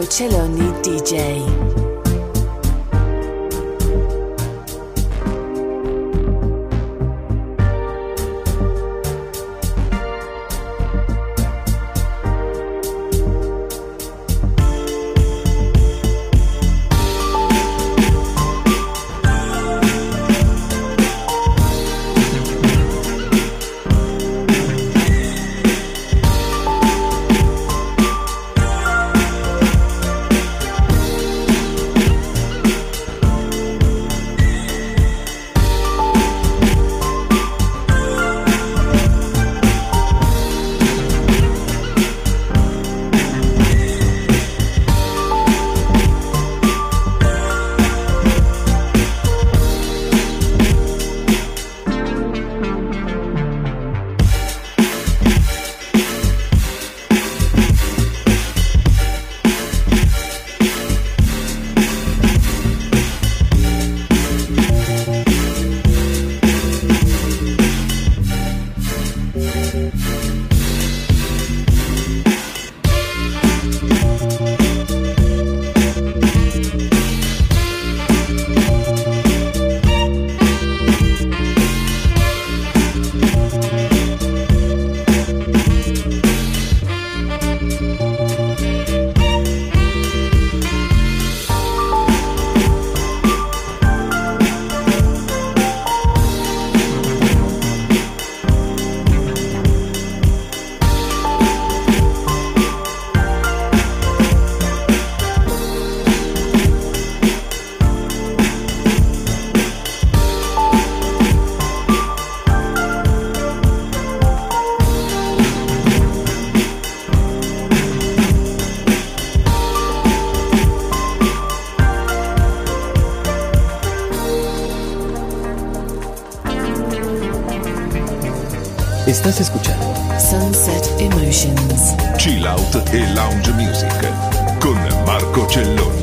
Marco Celloni DJ. E Lounge Music con Marco Celloni.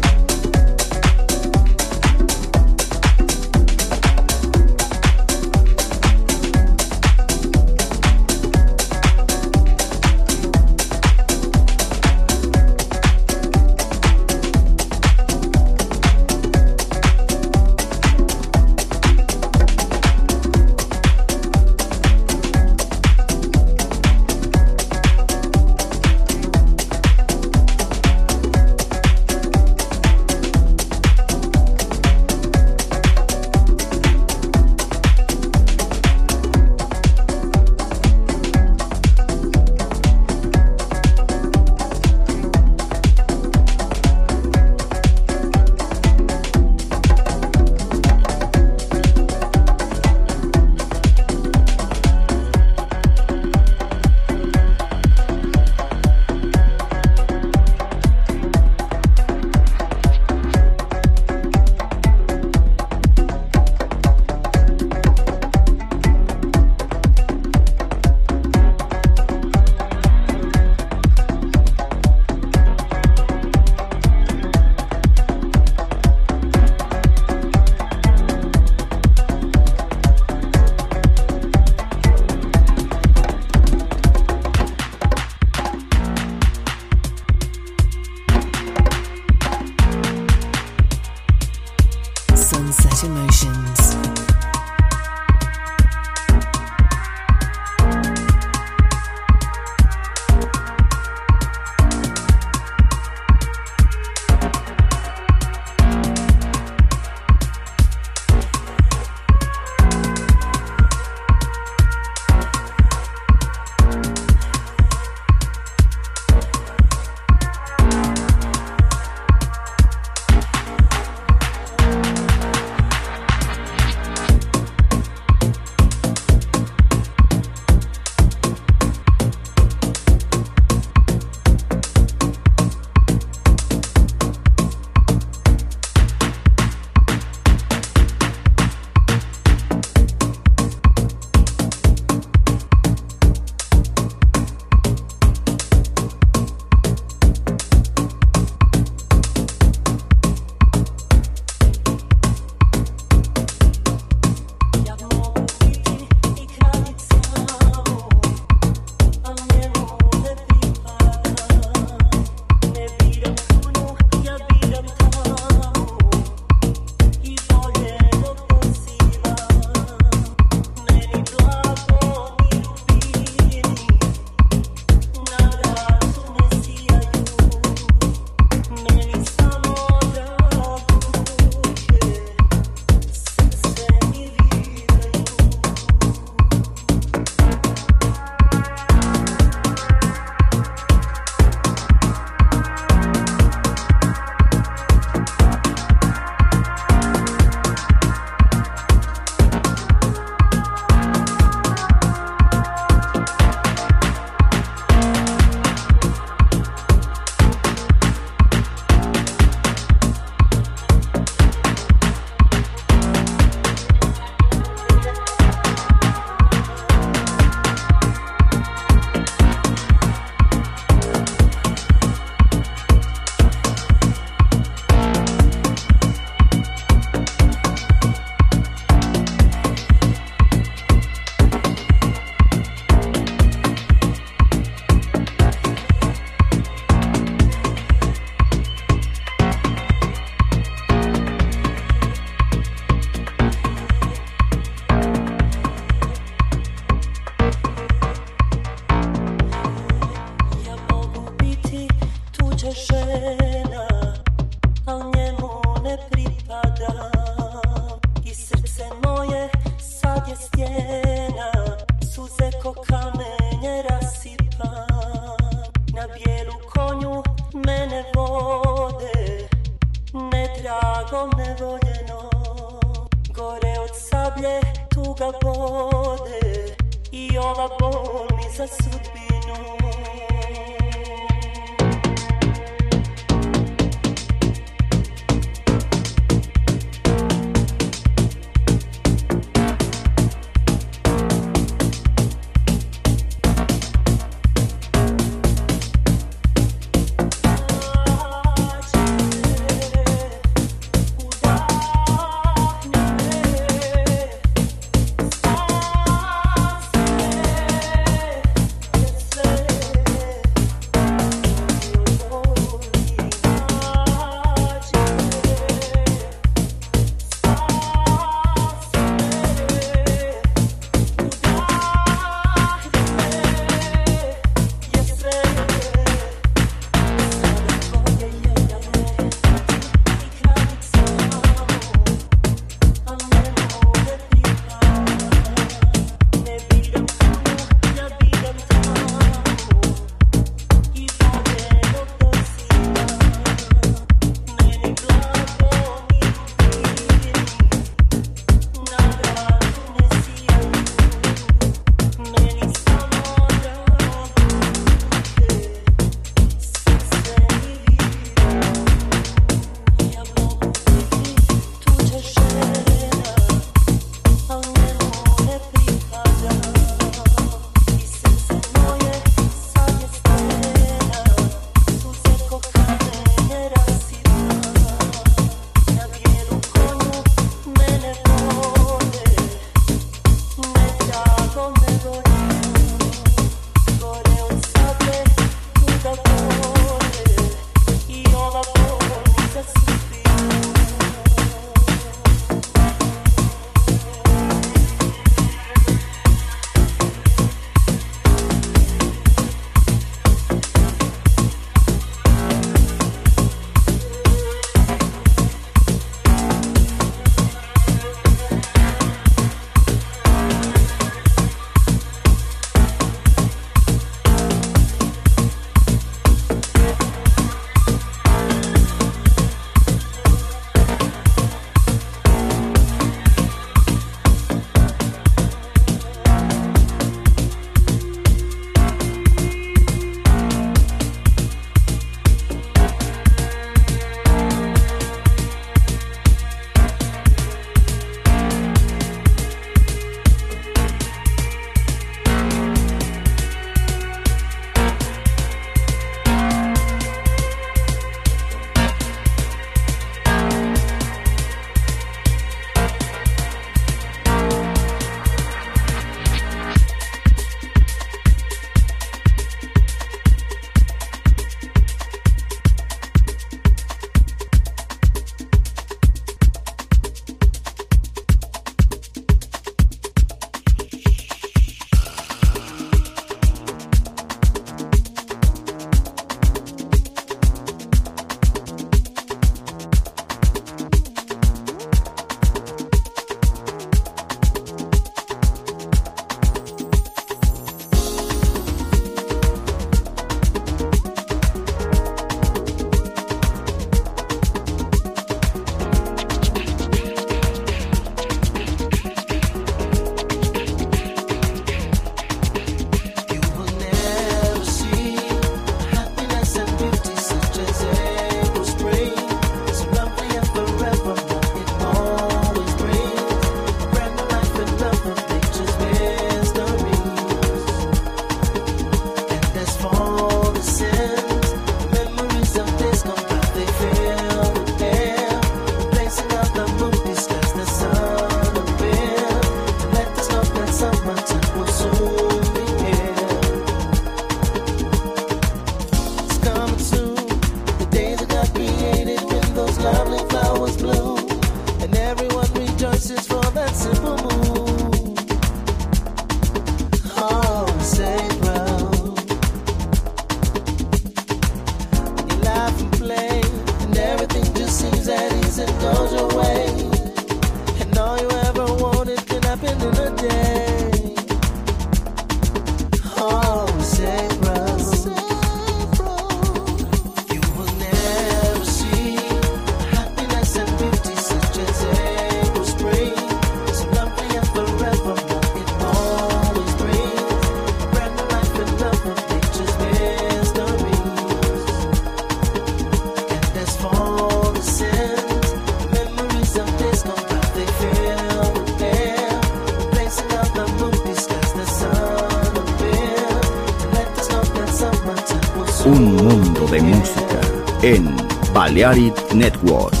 Reality Network.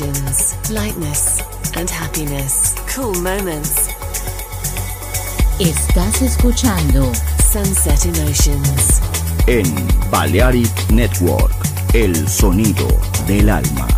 emotions, lightness and happiness, cool moments. Estás escuchando Sunset Emotions en Balearic Network, el sonido del alma.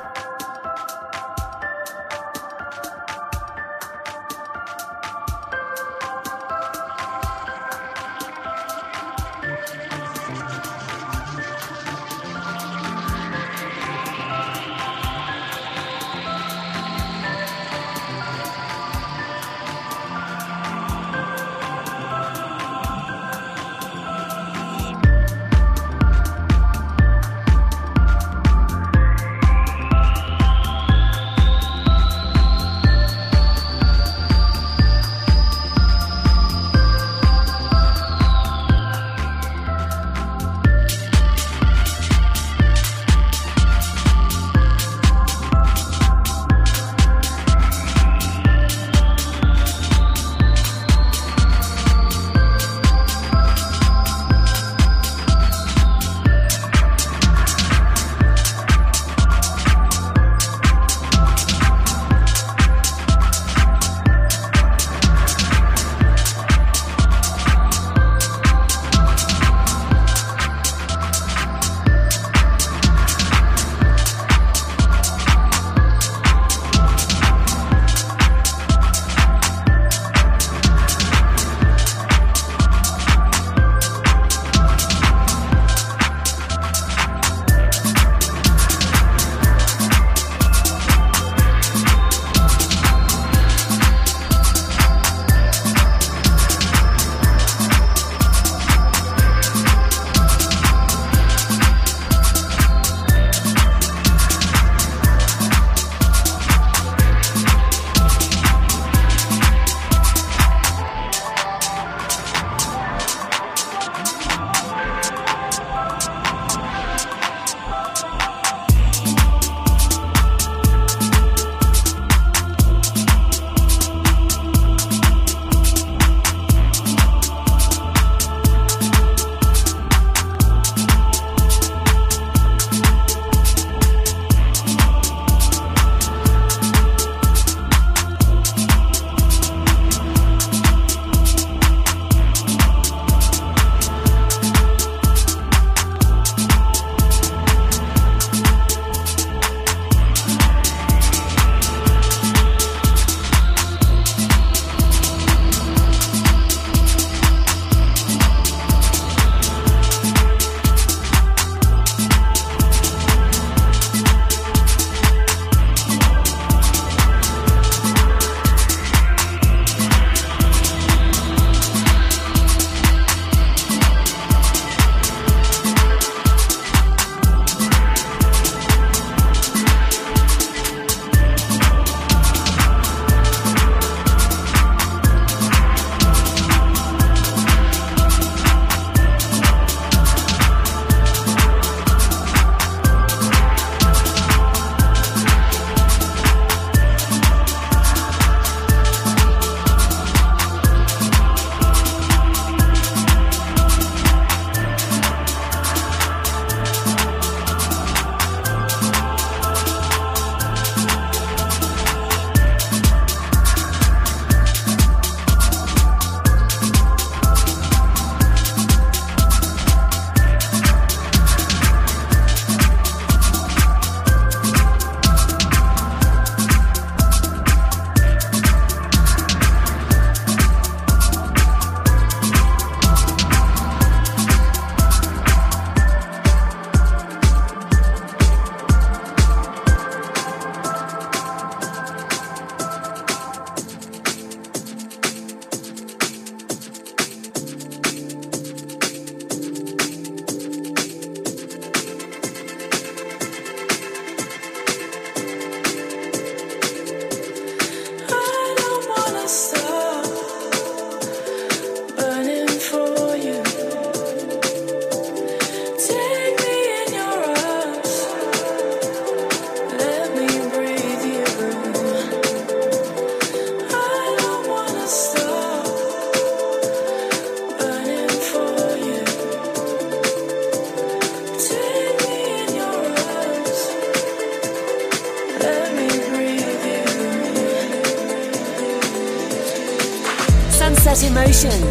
Sessions.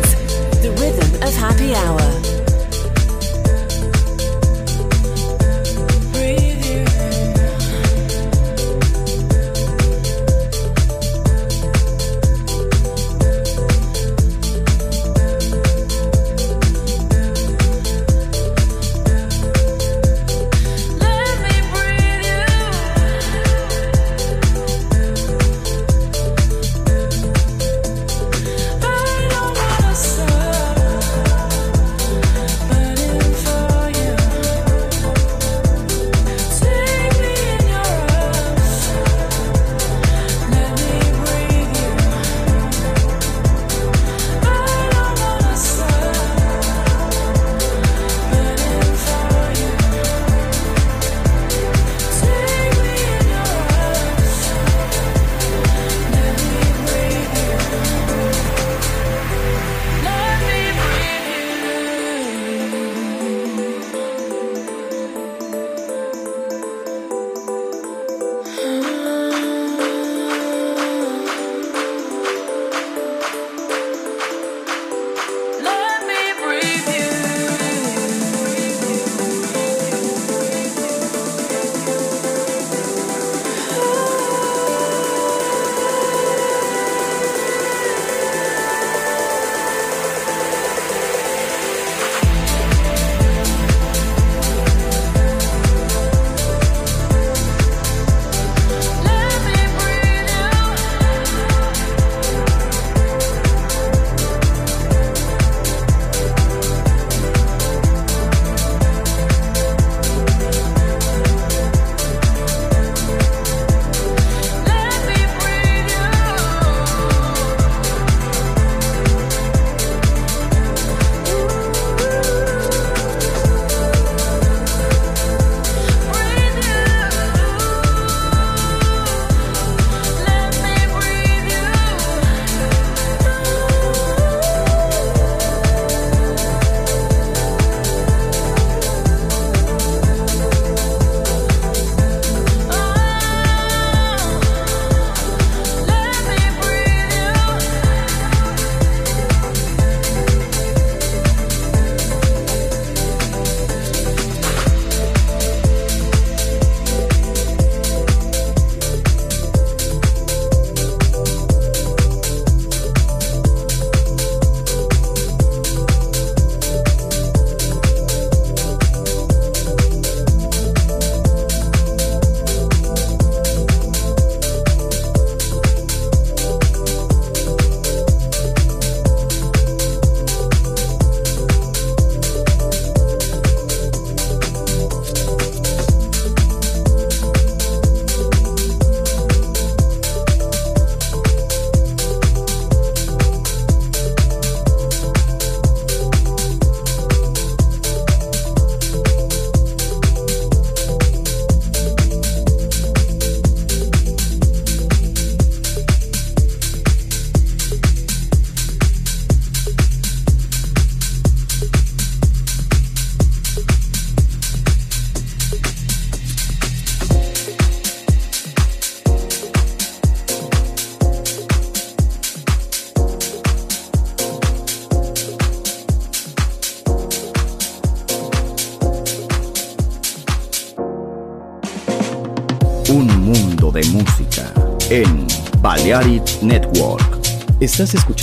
Estás escuchando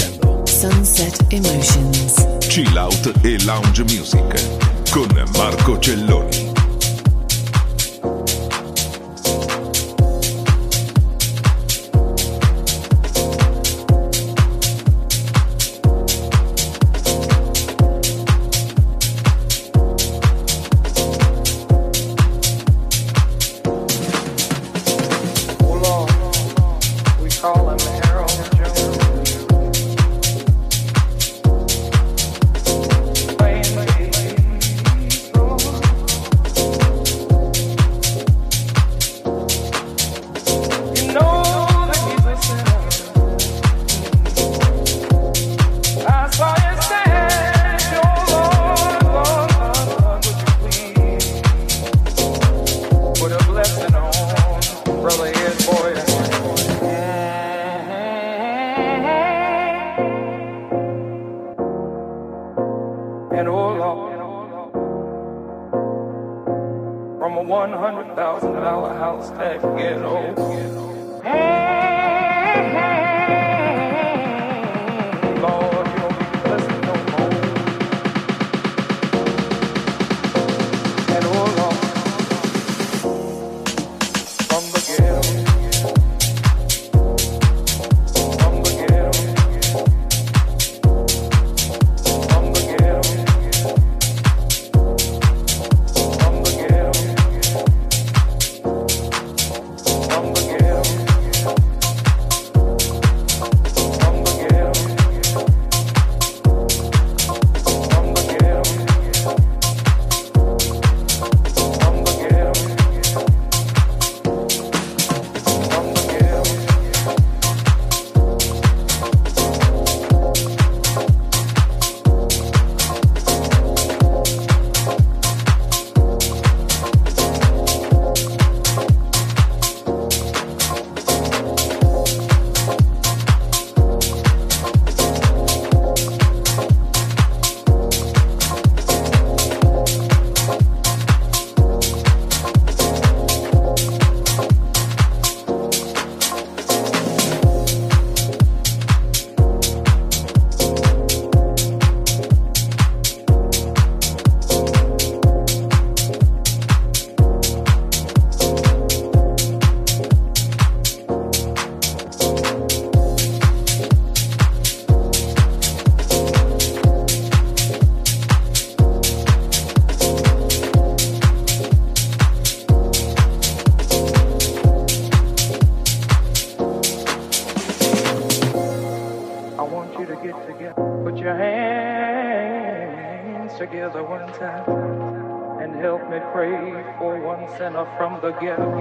born sinner from the ghetto.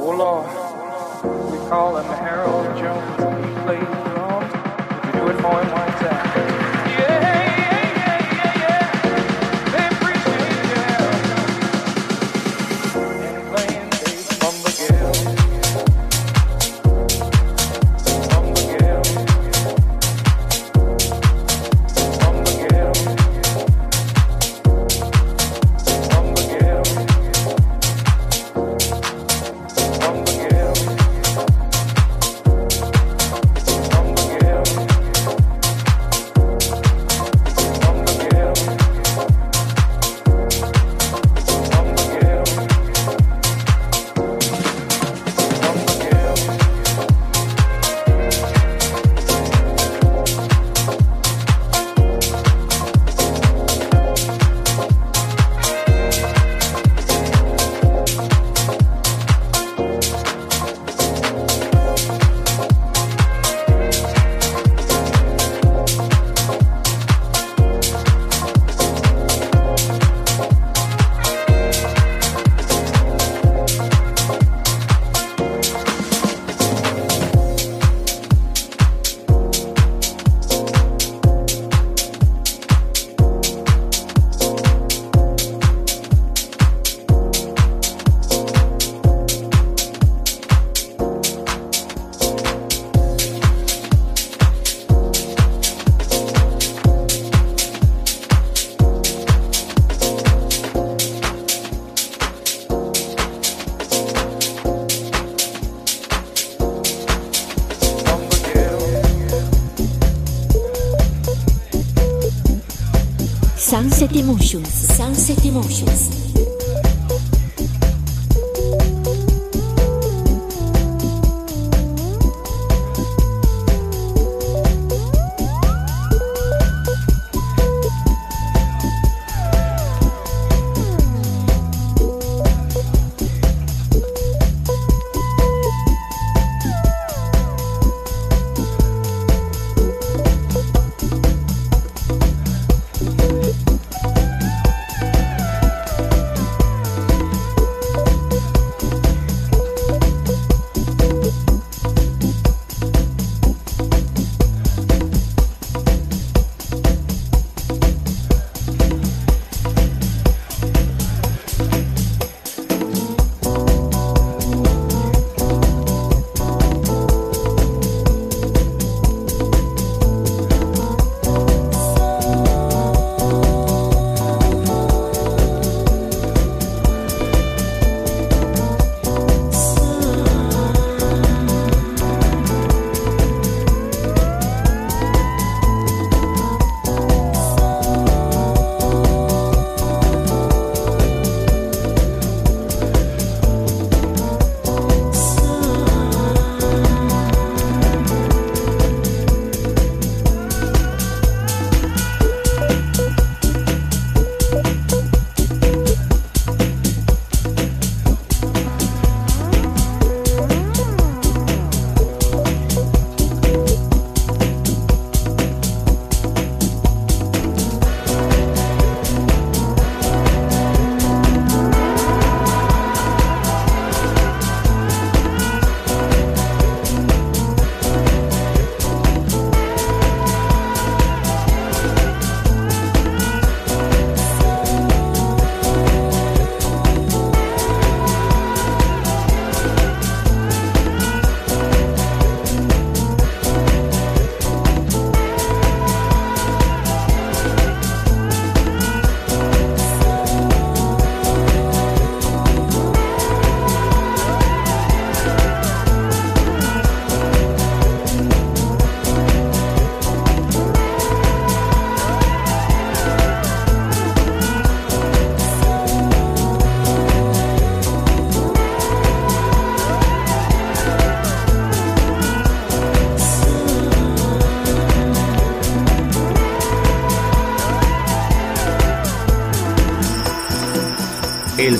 Oh Lord, we call him Harold Jones. He played drums. If you do it for him one time.